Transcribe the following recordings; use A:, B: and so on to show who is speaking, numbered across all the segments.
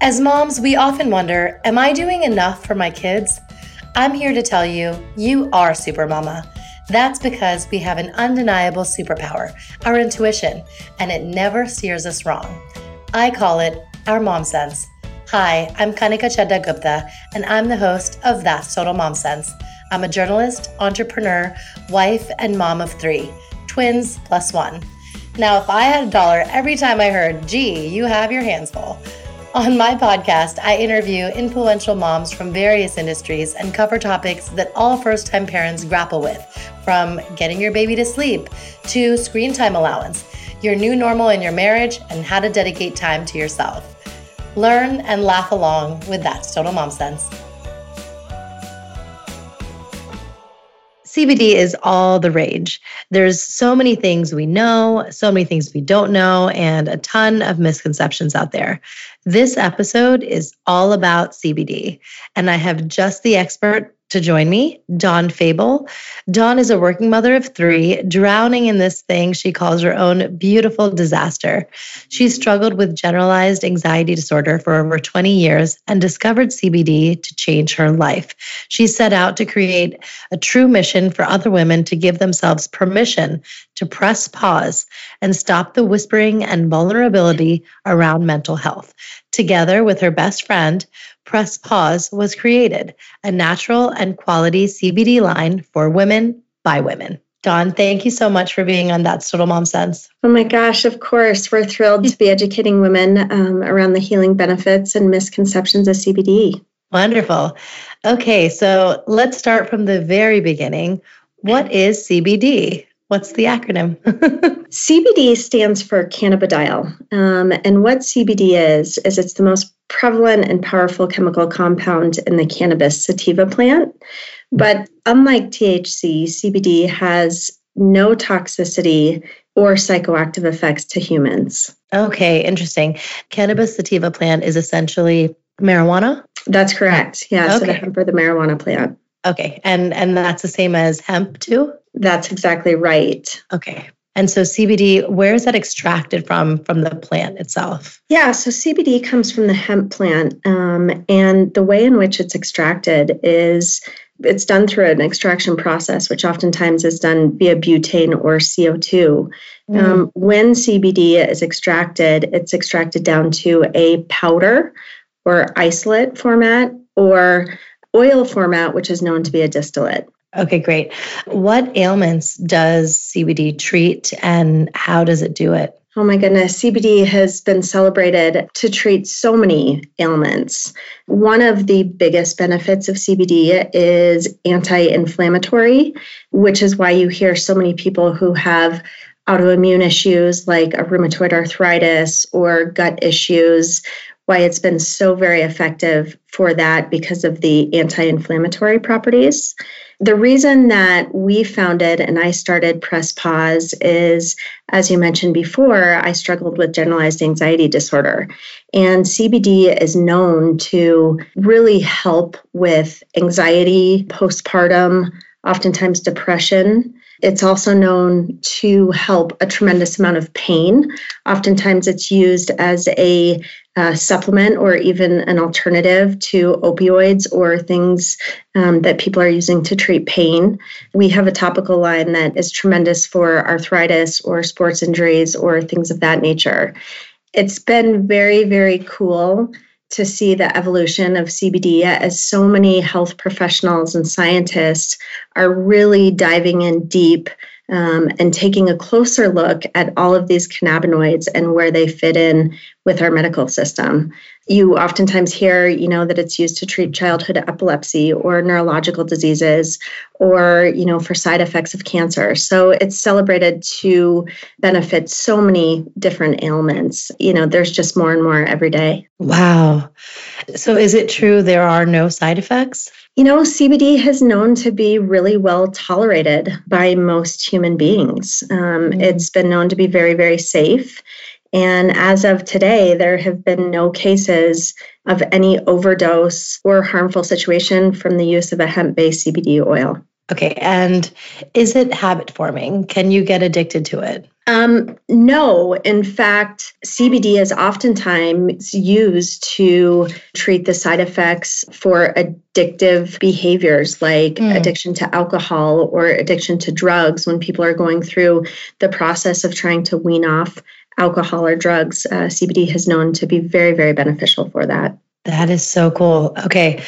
A: As moms, we often wonder Am I doing enough for my kids? I'm here to tell you, you are Super Mama. That's because we have an undeniable superpower, our intuition, and it never steers us wrong. I call it our mom sense. Hi, I'm Kanika Chadda Gupta, and I'm the host of That's Total Mom Sense. I'm a journalist, entrepreneur, wife, and mom of three twins plus one. Now, if I had a dollar every time I heard, gee, you have your hands full, on my podcast, I interview influential moms from various industries and cover topics that all first time parents grapple with, from getting your baby to sleep to screen time allowance, your new normal in your marriage, and how to dedicate time to yourself. Learn and laugh along with That's Total Mom Sense. CBD is all the rage. There's so many things we know, so many things we don't know, and a ton of misconceptions out there. This episode is all about CBD, and I have just the expert to join me, Dawn Fable. Dawn is a working mother of three, drowning in this thing she calls her own beautiful disaster. She struggled with generalized anxiety disorder for over 20 years and discovered CBD to change her life. She set out to create a true mission for other women to give themselves permission to press pause and stop the whispering and vulnerability around mental health. Together with her best friend, Press Pause was created, a natural and quality CBD line for women by women. Dawn, thank you so much for being on That's Total Mom Sense.
B: Oh my gosh, of course. We're thrilled to be educating women um, around the healing benefits and misconceptions of CBD.
A: Wonderful. Okay, so let's start from the very beginning. What is CBD? What's the acronym?
B: CBD stands for cannabidiol. Um, and what CBD is, is it's the most prevalent and powerful chemical compound in the cannabis sativa plant. But unlike THC, CBD has no toxicity or psychoactive effects to humans.
A: Okay, interesting. Cannabis sativa plant is essentially marijuana?
B: That's correct. Yeah, okay. so the hemp or the marijuana plant.
A: Okay. And and that's the same as hemp too?
B: That's exactly right.
A: Okay. And so CBD, where is that extracted from from the plant itself?
B: Yeah, so CBD comes from the hemp plant, um, and the way in which it's extracted is it's done through an extraction process, which oftentimes is done via butane or CO2. Mm. Um, when CBD is extracted, it's extracted down to a powder or isolate format or oil format, which is known to be a distillate.
A: Okay, great. What ailments does CBD treat and how does it do it?
B: Oh my goodness, CBD has been celebrated to treat so many ailments. One of the biggest benefits of CBD is anti inflammatory, which is why you hear so many people who have autoimmune issues like a rheumatoid arthritis or gut issues why it's been so very effective for that because of the anti inflammatory properties. The reason that we founded and I started Press Pause is, as you mentioned before, I struggled with generalized anxiety disorder. And CBD is known to really help with anxiety, postpartum, oftentimes depression. It's also known to help a tremendous amount of pain. Oftentimes, it's used as a uh, supplement or even an alternative to opioids or things um, that people are using to treat pain. We have a topical line that is tremendous for arthritis or sports injuries or things of that nature. It's been very, very cool to see the evolution of CBD as so many health professionals and scientists are really diving in deep um, and taking a closer look at all of these cannabinoids and where they fit in with our medical system. You oftentimes hear, you know, that it's used to treat childhood epilepsy or neurological diseases or, you know, for side effects of cancer. So it's celebrated to benefit so many different ailments. You know, there's just more and more every day.
A: Wow. So is it true there are no side effects?
B: You know, CBD has known to be really well tolerated by most human beings. Um, mm-hmm. It's been known to be very, very safe. And as of today, there have been no cases of any overdose or harmful situation from the use of a hemp based CBD oil.
A: Okay. And is it habit forming? Can you get addicted to it?
B: Um, no, in fact, CBD is oftentimes used to treat the side effects for addictive behaviors like mm. addiction to alcohol or addiction to drugs when people are going through the process of trying to wean off alcohol or drugs. Uh, CBD has known to be very, very beneficial for that.
A: That is so cool. Okay.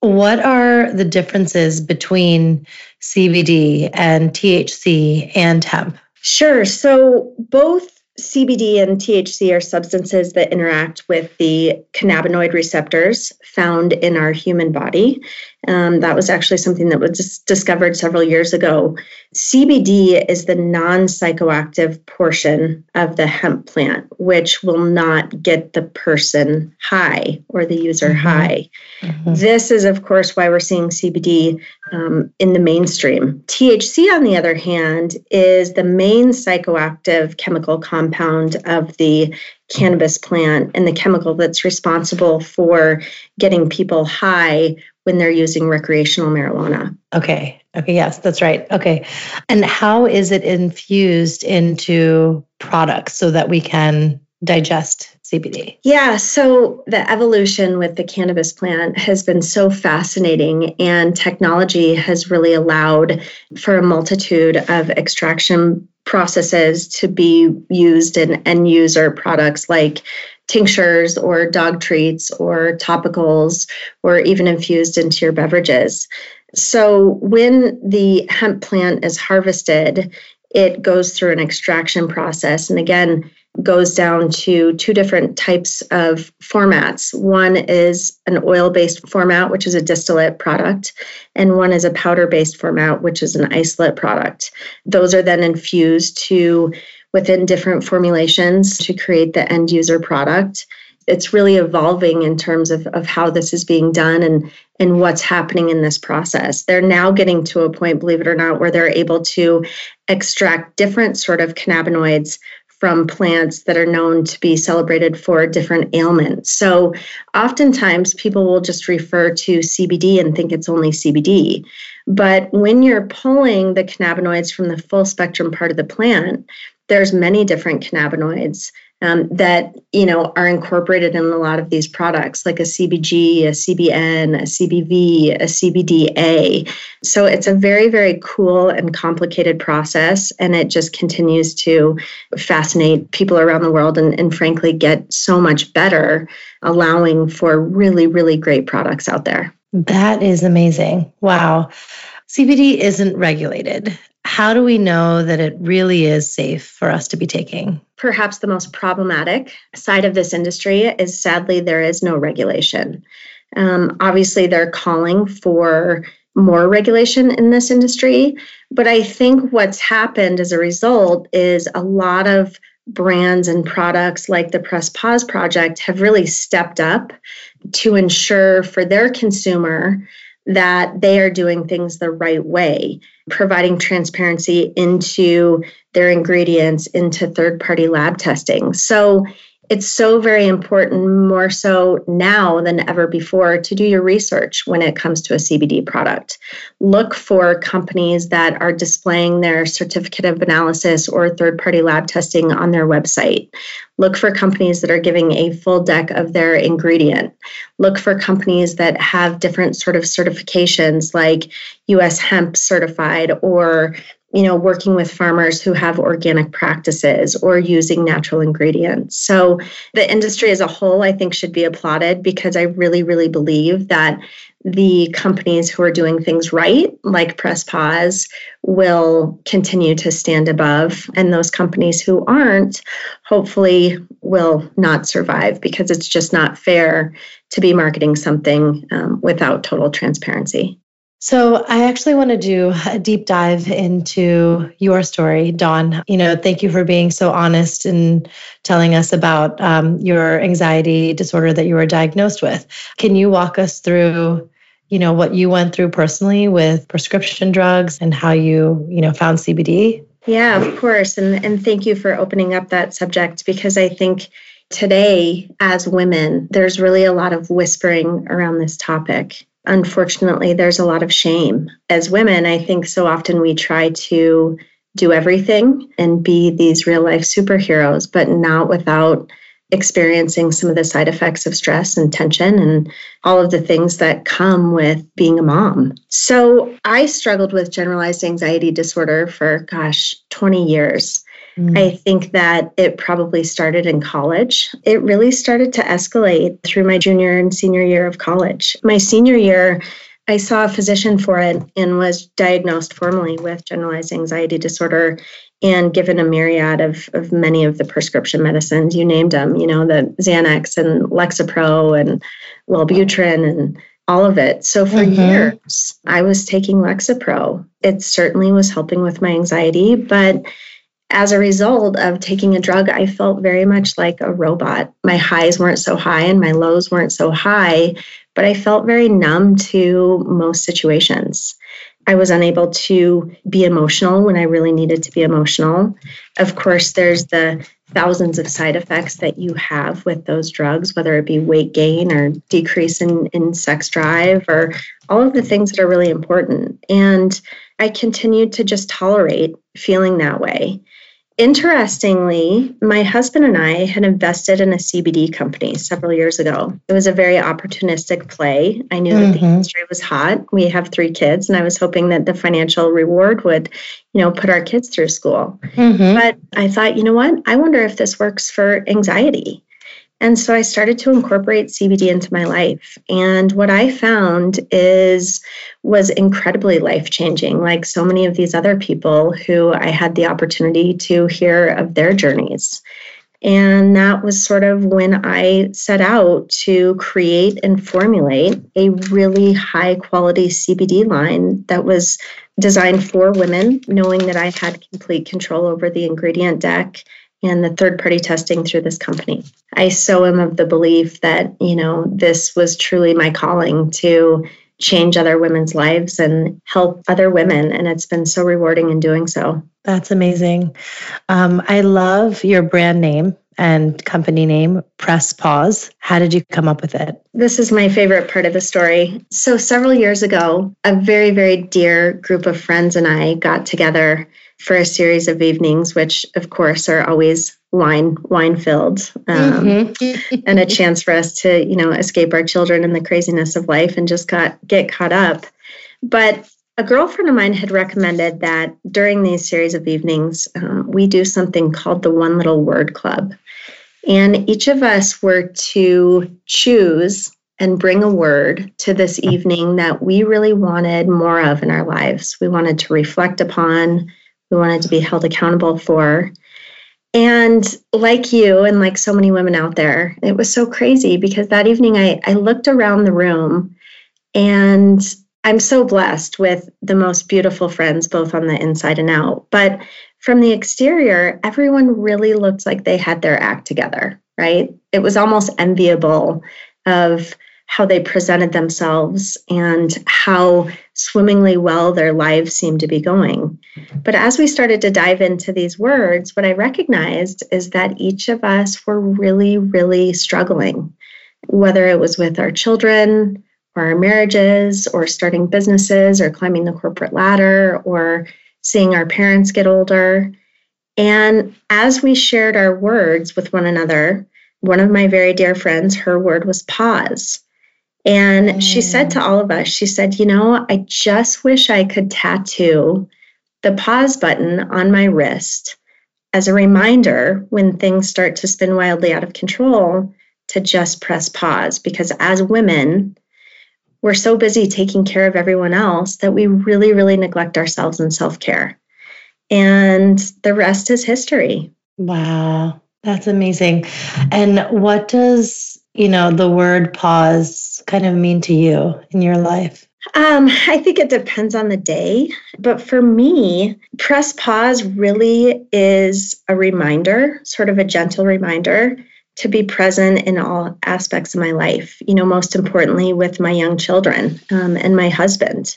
A: What are the differences between CBD and THC and hemp?
B: Sure. So both CBD and THC are substances that interact with the cannabinoid receptors found in our human body. Um, that was actually something that was discovered several years ago. CBD is the non psychoactive portion of the hemp plant, which will not get the person high or the user mm-hmm. high. Mm-hmm. This is, of course, why we're seeing CBD um, in the mainstream. THC, on the other hand, is the main psychoactive chemical compound of the cannabis plant and the chemical that's responsible for getting people high when they're using recreational marijuana.
A: Okay. Okay. Yes, that's right. Okay. And how is it infused into products so that we can digest CBD?
B: Yeah, so the evolution with the cannabis plant has been so fascinating, and technology has really allowed for a multitude of extraction processes to be used in end user products like tinctures or dog treats or topicals or even infused into your beverages. So when the hemp plant is harvested, it goes through an extraction process and again goes down to two different types of formats. One is an oil based format, which is a distillate product, and one is a powder based format, which is an isolate product. Those are then infused to within different formulations to create the end user product. It's really evolving in terms of, of how this is being done and, and what's happening in this process. They're now getting to a point, believe it or not, where they're able to extract different sort of cannabinoids from plants that are known to be celebrated for different ailments. So oftentimes people will just refer to CBD and think it's only CBD. But when you're pulling the cannabinoids from the full spectrum part of the plant, there's many different cannabinoids um, that you know are incorporated in a lot of these products like a cbg a cbn a cbv a cbda so it's a very very cool and complicated process and it just continues to fascinate people around the world and, and frankly get so much better allowing for really really great products out there.
A: That is amazing. Wow. CBD isn't regulated how do we know that it really is safe for us to be taking?
B: Perhaps the most problematic side of this industry is sadly there is no regulation. Um, obviously, they're calling for more regulation in this industry, but I think what's happened as a result is a lot of brands and products like the Press Pause Project have really stepped up to ensure for their consumer that they are doing things the right way, providing transparency into their ingredients, into third party lab testing. So it's so very important, more so now than ever before, to do your research when it comes to a CBD product. Look for companies that are displaying their certificate of analysis or third party lab testing on their website. Look for companies that are giving a full deck of their ingredient. Look for companies that have different sort of certifications like US hemp certified or you know, working with farmers who have organic practices or using natural ingredients. So the industry as a whole, I think, should be applauded because I really, really believe that the companies who are doing things right, like Press Pause, will continue to stand above. And those companies who aren't, hopefully, will not survive because it's just not fair to be marketing something um, without total transparency.
A: So, I actually want to do a deep dive into your story, Dawn. You know, thank you for being so honest and telling us about um, your anxiety disorder that you were diagnosed with. Can you walk us through, you know, what you went through personally with prescription drugs and how you, you know, found CBD?
B: Yeah, of course. And and thank you for opening up that subject because I think today as women, there's really a lot of whispering around this topic unfortunately, there's a lot of shame. As women, I think so often we try to do everything and be these real life superheroes, but not without experiencing some of the side effects of stress and tension and all of the things that come with being a mom. So I struggled with generalized anxiety disorder for, gosh, 20 years. Mm. I think that it probably started in college. It really started to escalate through my junior and senior year of college. My senior year, I saw a physician for it and was diagnosed formally with generalized anxiety disorder and given a myriad of, of many of the prescription medicines. You named them, you know, the Xanax and Lexapro and Wellbutrin and all of it. So for mm-hmm. years, I was taking Lexapro. It certainly was helping with my anxiety, but as a result of taking a drug, I felt very much like a robot. My highs weren't so high and my lows weren't so high, but I felt very numb to most situations. I was unable to be emotional when I really needed to be emotional. Of course, there's the thousands of side effects that you have with those drugs, whether it be weight gain or decrease in, in sex drive or all of the things that are really important. And I continued to just tolerate feeling that way. Interestingly, my husband and I had invested in a CBD company several years ago. It was a very opportunistic play. I knew mm-hmm. that the mm-hmm. industry was hot. We have three kids, and I was hoping that the financial reward would, you know, put our kids through school. Mm-hmm. But I thought, you know what? I wonder if this works for anxiety. And so I started to incorporate CBD into my life. And what I found is was incredibly life-changing, like so many of these other people who I had the opportunity to hear of their journeys. And that was sort of when I set out to create and formulate a really high quality CBD line that was designed for women, knowing that I had complete control over the ingredient deck and the third party testing through this company. I so am of the belief that, you know, this was truly my calling to change other women's lives and help other women. And it's been so rewarding in doing so.
A: That's amazing. Um, I love your brand name and company name, Press Pause. How did you come up with it?
B: This is my favorite part of the story. So, several years ago, a very, very dear group of friends and I got together for a series of evenings, which of course are always wine wine filled, um, mm-hmm. and a chance for us to you know escape our children and the craziness of life and just got get caught up. But a girlfriend of mine had recommended that during these series of evenings, um, we do something called the One Little Word Club. And each of us were to choose and bring a word to this evening that we really wanted more of in our lives. We wanted to reflect upon, we wanted to be held accountable for. And like you, and like so many women out there, it was so crazy because that evening I, I looked around the room and I'm so blessed with the most beautiful friends, both on the inside and out. But from the exterior, everyone really looked like they had their act together, right? It was almost enviable of how they presented themselves and how swimmingly well their lives seemed to be going. But as we started to dive into these words, what I recognized is that each of us were really, really struggling, whether it was with our children or our marriages or starting businesses or climbing the corporate ladder or seeing our parents get older. And as we shared our words with one another, one of my very dear friends, her word was pause. And mm. she said to all of us, she said, You know, I just wish I could tattoo the pause button on my wrist as a reminder when things start to spin wildly out of control to just press pause. Because as women, we're so busy taking care of everyone else that we really, really neglect ourselves and self care. And the rest is history.
A: Wow, that's amazing. And what does, you know, the word pause kind of mean to you in your life?
B: Um, I think it depends on the day. But for me, press pause really is a reminder, sort of a gentle reminder to be present in all aspects of my life, you know, most importantly with my young children um, and my husband.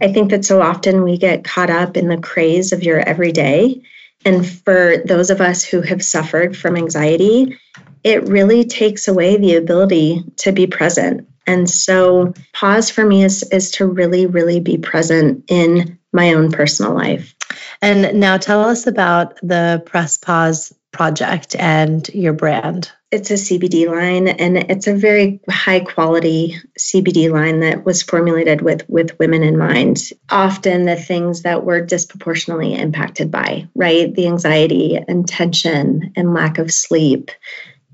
B: I think that so often we get caught up in the craze of your everyday. And for those of us who have suffered from anxiety, it really takes away the ability to be present. And so, pause for me is, is to really, really be present in my own personal life.
A: And now tell us about the Press Pause project and your brand.
B: It's a CBD line and it's a very high quality CBD line that was formulated with with women in mind. Often the things that we're disproportionately impacted by, right? The anxiety and tension and lack of sleep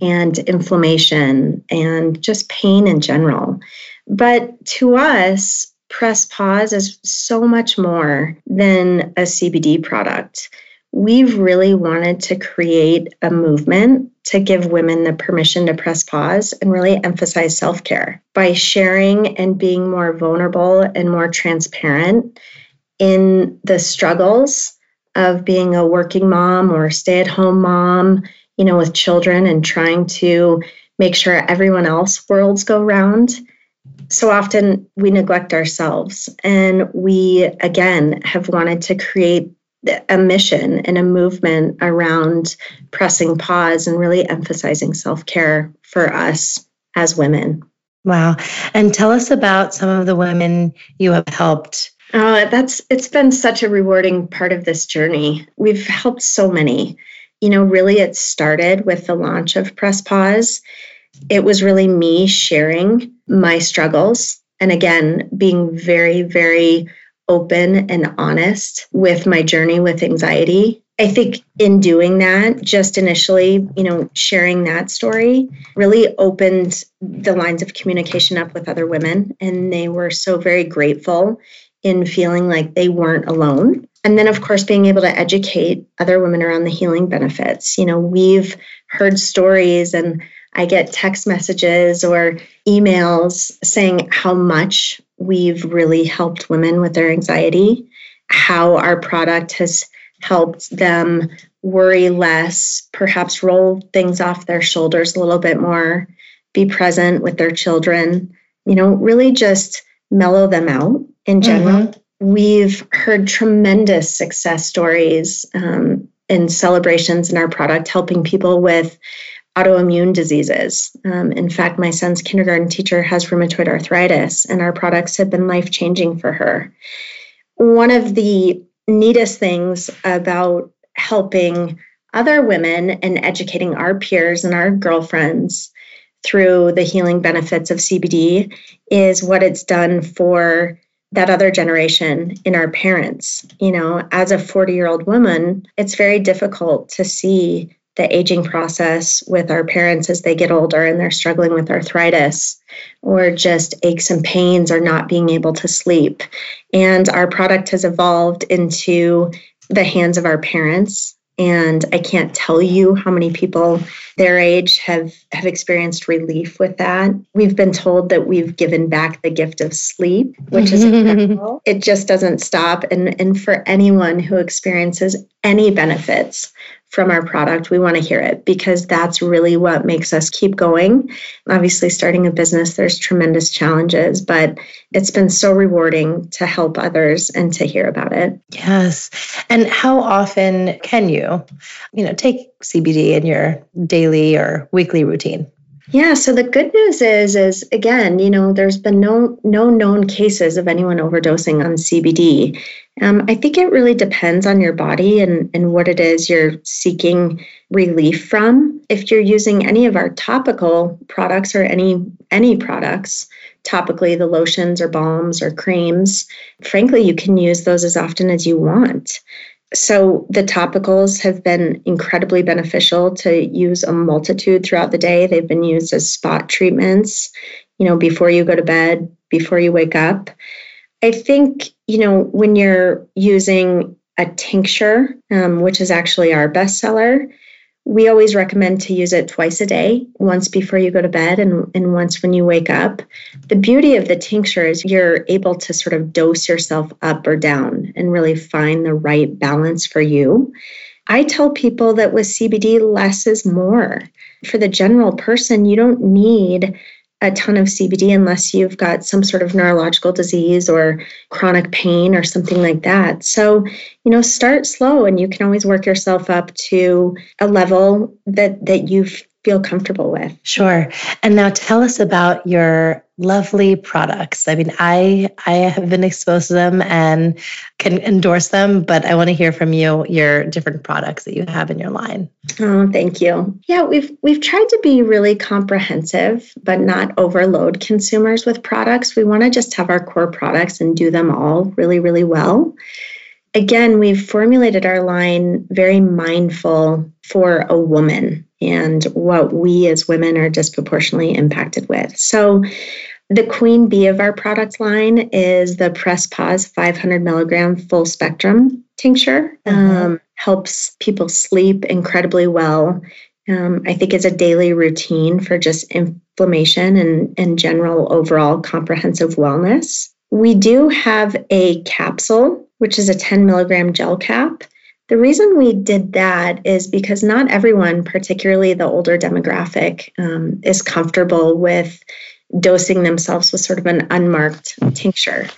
B: and inflammation and just pain in general. But to us, Press Pause is so much more than a CBD product. We've really wanted to create a movement to give women the permission to press pause and really emphasize self care by sharing and being more vulnerable and more transparent in the struggles of being a working mom or stay at home mom, you know, with children and trying to make sure everyone else worlds go round. So often we neglect ourselves and we again have wanted to create a mission and a movement around pressing pause and really emphasizing self-care for us as women.
A: Wow. And tell us about some of the women you have helped.
B: Oh that's it's been such a rewarding part of this journey. We've helped so many. You know really it started with the launch of press pause. It was really me sharing my struggles. And again, being very, very open and honest with my journey with anxiety. I think in doing that, just initially, you know, sharing that story really opened the lines of communication up with other women. And they were so very grateful in feeling like they weren't alone. And then, of course, being able to educate other women around the healing benefits. You know, we've heard stories and I get text messages or emails saying how much we've really helped women with their anxiety, how our product has helped them worry less, perhaps roll things off their shoulders a little bit more, be present with their children, you know, really just mellow them out in general. Mm-hmm. We've heard tremendous success stories um, and celebrations in our product, helping people with autoimmune diseases. Um, in fact, my son's kindergarten teacher has rheumatoid arthritis, and our products have been life changing for her. One of the neatest things about helping other women and educating our peers and our girlfriends through the healing benefits of CBD is what it's done for that other generation in our parents. You know, as a 40 year old woman, it's very difficult to see the aging process with our parents as they get older and they're struggling with arthritis or just aches and pains or not being able to sleep. And our product has evolved into the hands of our parents. And I can't tell you how many people their age have, have experienced relief with that. We've been told that we've given back the gift of sleep, which is incredible. It just doesn't stop. And, and for anyone who experiences any benefits from our product, we want to hear it because that's really what makes us keep going. Obviously, starting a business, there's tremendous challenges, but it's been so rewarding to help others and to hear about it.
A: Yes. And how often can you, you know, take CBD in your daily or weekly routine?
B: Yeah, so the good news is is again, you know, there's been no no known cases of anyone overdosing on CBD. Um, I think it really depends on your body and, and what it is you're seeking relief from. If you're using any of our topical products or any any products, topically the lotions or balms or creams, frankly, you can use those as often as you want. So the topicals have been incredibly beneficial to use a multitude throughout the day. They've been used as spot treatments, you know, before you go to bed, before you wake up. I think, you know, when you're using a tincture, um, which is actually our bestseller, we always recommend to use it twice a day, once before you go to bed and, and once when you wake up. The beauty of the tincture is you're able to sort of dose yourself up or down and really find the right balance for you. I tell people that with CBD, less is more. For the general person, you don't need a ton of CBD unless you've got some sort of neurological disease or chronic pain or something like that. So, you know, start slow and you can always work yourself up to a level that that you feel comfortable with.
A: Sure. And now tell us about your lovely products. I mean, I I have been exposed to them and can endorse them, but I want to hear from you your different products that you have in your line.
B: Oh, thank you. Yeah, we've we've tried to be really comprehensive, but not overload consumers with products. We want to just have our core products and do them all really, really well. Again, we've formulated our line very mindful for a woman and what we as women are disproportionately impacted with. So, the queen bee of our product line is the Press Pause 500 milligram full spectrum tincture. Mm-hmm. Um, helps people sleep incredibly well. Um, I think it's a daily routine for just inflammation and, and general overall comprehensive wellness. We do have a capsule, which is a 10 milligram gel cap. The reason we did that is because not everyone, particularly the older demographic, um, is comfortable with dosing themselves with sort of an unmarked tincture.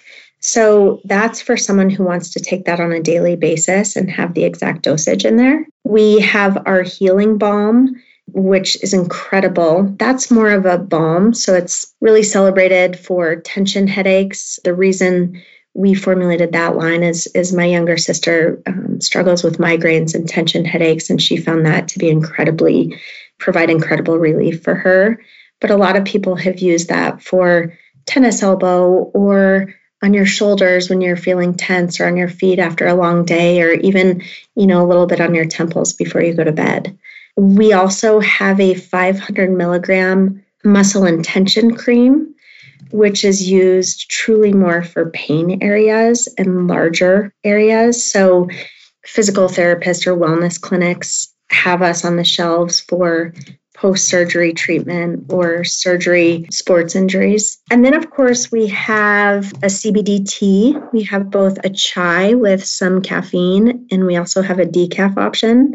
B: So that's for someone who wants to take that on a daily basis and have the exact dosage in there. We have our healing balm, which is incredible. That's more of a balm. So it's really celebrated for tension headaches. The reason we formulated that line as is my younger sister um, struggles with migraines and tension headaches, and she found that to be incredibly, provide incredible relief for her. But a lot of people have used that for tennis elbow or on your shoulders when you're feeling tense or on your feet after a long day or even you know a little bit on your temples before you go to bed we also have a 500 milligram muscle and tension cream which is used truly more for pain areas and larger areas so physical therapists or wellness clinics have us on the shelves for post surgery treatment or surgery sports injuries. And then, of course, we have a CBD tea. We have both a chai with some caffeine, and we also have a decaf option.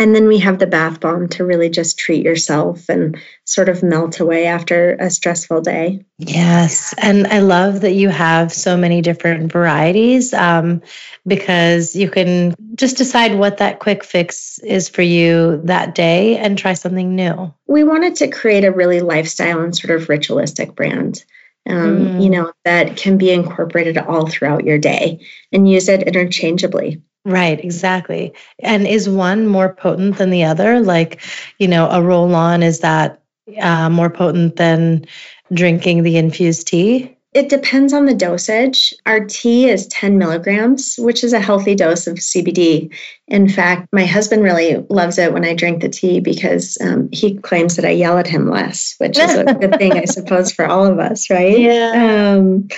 B: And then we have the bath bomb to really just treat yourself and sort of melt away after a stressful day.
A: Yes. And I love that you have so many different varieties um, because you can just decide what that quick fix is for you that day and try something new.
B: We wanted to create a really lifestyle and sort of ritualistic brand. Um, mm. You know, that can be incorporated all throughout your day and use it interchangeably.
A: Right, exactly. And is one more potent than the other? Like, you know, a roll on, is that uh, more potent than drinking the infused tea?
B: It depends on the dosage. Our tea is 10 milligrams, which is a healthy dose of CBD. In fact, my husband really loves it when I drink the tea because um, he claims that I yell at him less, which is a good thing, I suppose, for all of us, right?
A: Yeah. Um,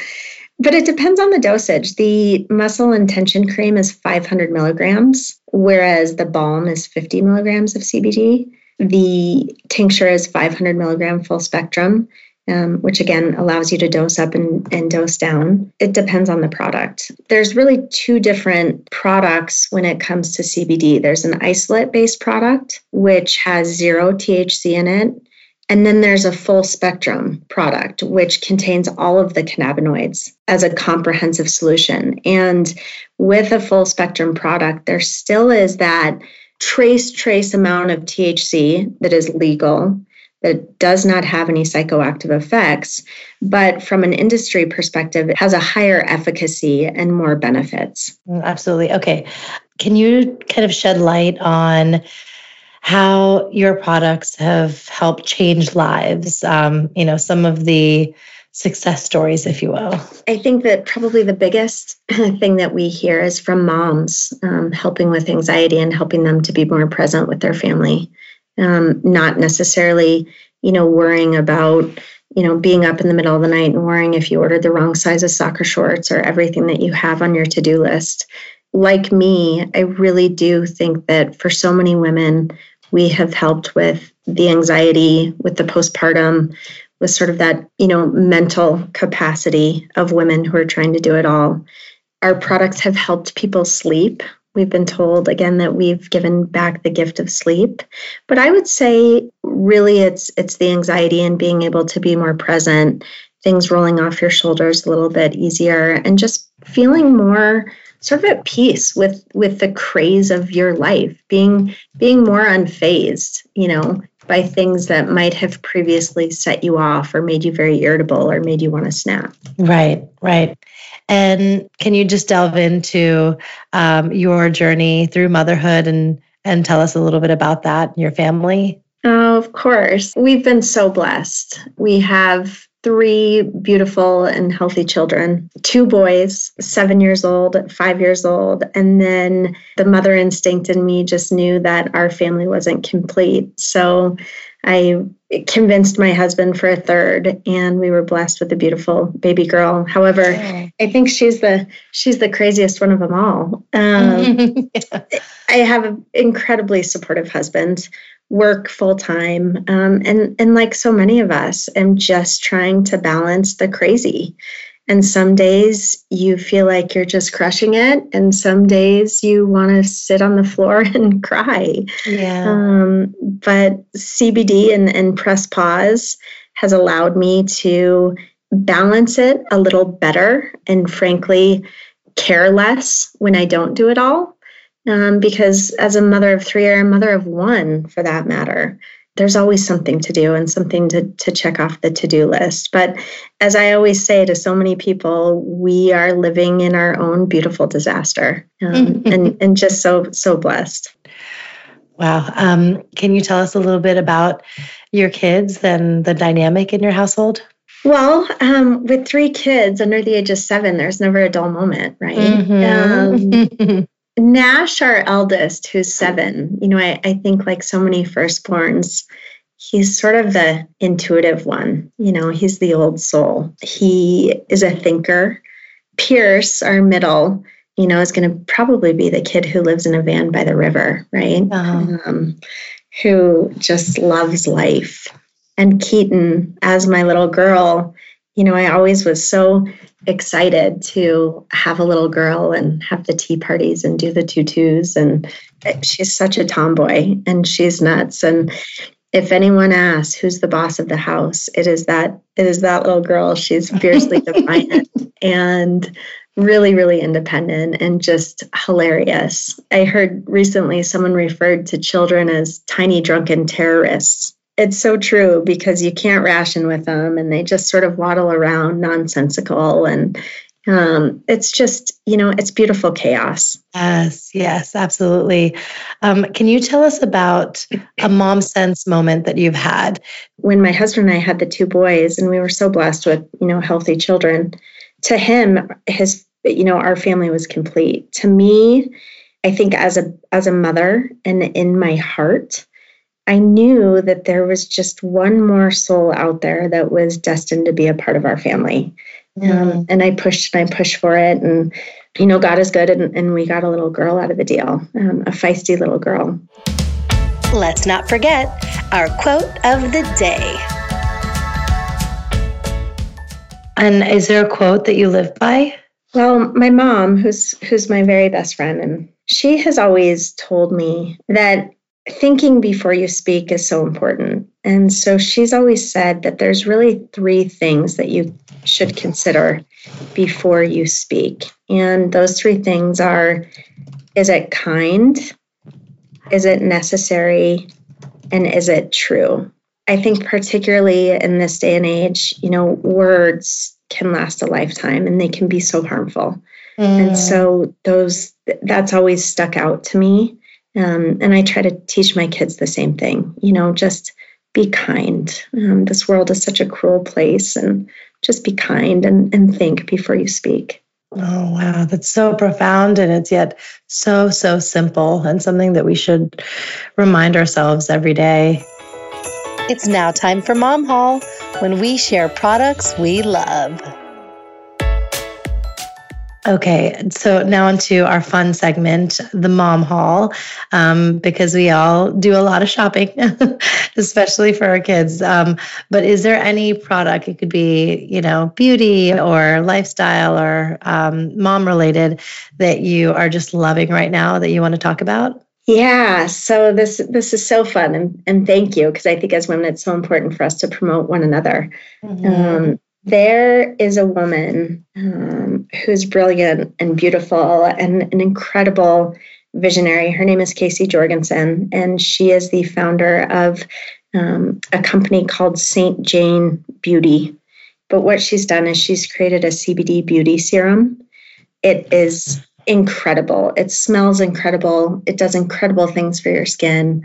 B: but it depends on the dosage. The muscle and tension cream is 500 milligrams, whereas the balm is 50 milligrams of CBD. The tincture is 500 milligram full spectrum, um, which again allows you to dose up and, and dose down. It depends on the product. There's really two different products when it comes to CBD. There's an isolate based product, which has zero THC in it and then there's a full spectrum product, which contains all of the cannabinoids as a comprehensive solution. And with a full spectrum product, there still is that trace, trace amount of THC that is legal, that does not have any psychoactive effects, but from an industry perspective, it has a higher efficacy and more benefits.
A: Mm, absolutely. Okay. Can you kind of shed light on? How your products have helped change lives. Um, you know, some of the success stories, if you will.
B: I think that probably the biggest thing that we hear is from moms um, helping with anxiety and helping them to be more present with their family, um, not necessarily, you know, worrying about you know, being up in the middle of the night and worrying if you ordered the wrong size of soccer shorts or everything that you have on your to do list. Like me, I really do think that for so many women, we have helped with the anxiety, with the postpartum, with sort of that, you know, mental capacity of women who are trying to do it all. Our products have helped people sleep. We've been told again that we've given back the gift of sleep. But I would say really it's it's the anxiety and being able to be more present, things rolling off your shoulders a little bit easier and just feeling more sort of at peace with with the craze of your life being being more unfazed you know by things that might have previously set you off or made you very irritable or made you want to snap.
A: Right, right. And can you just delve into um, your journey through motherhood and and tell us a little bit about that and your family?
B: Oh, of course. We've been so blessed. We have three beautiful and healthy children two boys, seven years old, five years old. And then the mother instinct in me just knew that our family wasn't complete. So I convinced my husband for a third and we were blessed with a beautiful baby girl however i think she's the she's the craziest one of them all um, yeah. i have an incredibly supportive husband work full time um, and and like so many of us am just trying to balance the crazy. And some days you feel like you're just crushing it and some days you want to sit on the floor and cry.
A: Yeah. Um,
B: but cbd and, and press pause has allowed me to balance it a little better and frankly care less when i don't do it all um, because as a mother of three or a mother of one for that matter there's always something to do and something to, to check off the to-do list but as i always say to so many people we are living in our own beautiful disaster um, and, and just so so blessed
A: wow um, can you tell us a little bit about your kids and the dynamic in your household
B: well, um, with three kids under the age of seven, there's never a dull moment, right? Mm-hmm. Nash, our eldest, who's seven, you know, I, I think like so many firstborns, he's sort of the intuitive one. You know, he's the old soul. He is a thinker. Pierce, our middle, you know, is going to probably be the kid who lives in a van by the river, right? Uh-huh. Um, who just loves life. And Keaton, as my little girl, you know, I always was so excited to have a little girl and have the tea parties and do the tutus. And eh, she's such a tomboy and she's nuts. And if anyone asks who's the boss of the house, it is that it is that little girl. She's fiercely defiant and really, really independent and just hilarious. I heard recently someone referred to children as tiny drunken terrorists it's so true because you can't ration with them and they just sort of waddle around nonsensical and um, it's just you know it's beautiful chaos.
A: Yes yes absolutely. Um, can you tell us about a mom sense moment that you've had?
B: When my husband and i had the two boys and we were so blessed with you know healthy children to him his you know our family was complete. To me i think as a as a mother and in my heart I knew that there was just one more soul out there that was destined to be a part of our family. Um, mm-hmm. Um, and I pushed and I pushed for it. And, you know, God is good. And, and we got a little girl out of the deal, um, a feisty little girl.
C: Let's not forget our quote of the day.
A: And is there a quote that you live by?
B: Well, my mom, who's who's my very best friend, and she has always told me that thinking before you speak is so important. And so she's always said that there's really three things that you should consider before you speak. And those three things are is it kind? Is it necessary? And is it true? I think, particularly in this day and age, you know, words can last a lifetime and they can be so harmful. Mm. And so, those that's always stuck out to me um, and I try to teach my kids the same thing, you know, just be kind. Um, this world is such a cruel place, and just be kind and, and think before you speak.
A: Oh, wow. That's so profound. And it's yet so, so simple and something that we should remind ourselves every day.
C: It's now time for Mom Haul when we share products we love.
A: Okay, so now onto our fun segment, the mom haul, um, because we all do a lot of shopping, especially for our kids. Um, but is there any product? It could be, you know, beauty or lifestyle or um, mom related that you are just loving right now that you want to talk about?
B: Yeah, so this this is so fun, and, and thank you because I think as women it's so important for us to promote one another. Mm-hmm. Um, there is a woman um, who's brilliant and beautiful and an incredible visionary. Her name is Casey Georgeson, and she is the founder of um, a company called St. Jane Beauty. But what she's done is she's created a CBD beauty serum. It is incredible. It smells incredible. It does incredible things for your skin.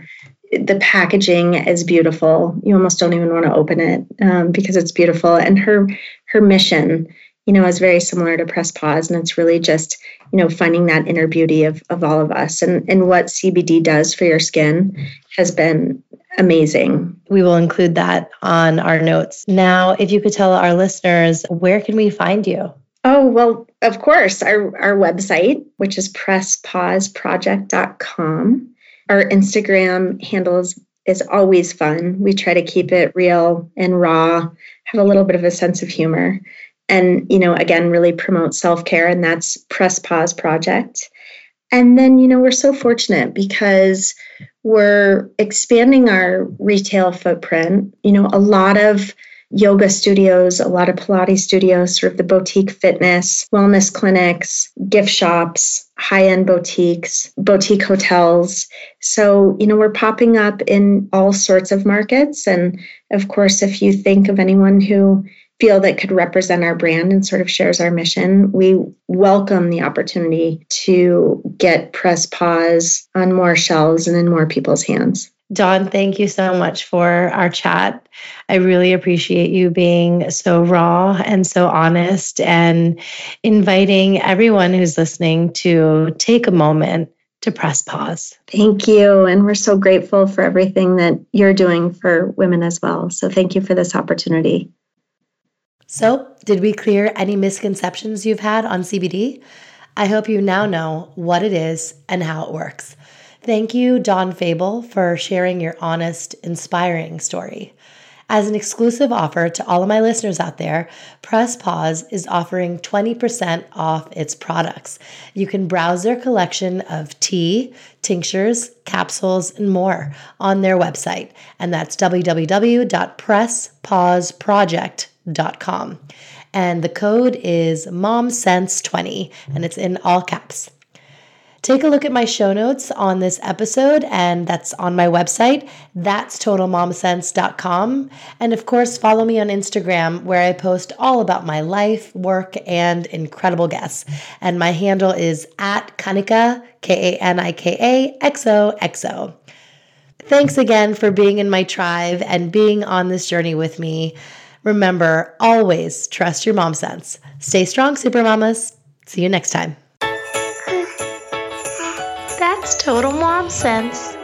B: The packaging is beautiful. You almost don't even want to open it um, because it's beautiful. And her her mission, you know, is very similar to Press Pause, and it's really just you know finding that inner beauty of of all of us. And and what CBD does for your skin has been amazing.
A: We will include that on our notes. Now, if you could tell our listeners, where can we find you?
B: Oh, well, of course, our, our website, which is presspauseproject.com. Our Instagram handles is always fun. We try to keep it real and raw, have a little bit of a sense of humor, and, you know, again, really promote self care. And that's Press Pause Project. And then, you know, we're so fortunate because we're expanding our retail footprint. You know, a lot of yoga studios, a lot of Pilates studios, sort of the boutique fitness, wellness clinics, gift shops, high end boutiques, boutique hotels. So, you know, we're popping up in all sorts of markets. And of course, if you think of anyone who feel that could represent our brand and sort of shares our mission, we welcome the opportunity to get press pause on more shelves and in more people's hands.
A: Dawn, thank you so much for our chat. I really appreciate you being so raw and so honest and inviting everyone who's listening to take a moment to press pause.
B: Thank you. And we're so grateful for everything that you're doing for women as well. So thank you for this opportunity.
A: So, did we clear any misconceptions you've had on CBD? I hope you now know what it is and how it works. Thank you, Dawn Fable, for sharing your honest, inspiring story. As an exclusive offer to all of my listeners out there, Press Pause is offering 20% off its products. You can browse their collection of tea, tinctures, capsules, and more on their website, and that's www.presspauseproject.com. And the code is MomSense20, and it's in all caps. Take a look at my show notes on this episode, and that's on my website. That's totalmomsense.com. And of course, follow me on Instagram, where I post all about my life, work, and incredible guests. And my handle is at Kanika, K A N I K A X O X O. Thanks again for being in my tribe and being on this journey with me. Remember, always trust your mom sense. Stay strong, super mamas. See you next time.
C: Total mom sense.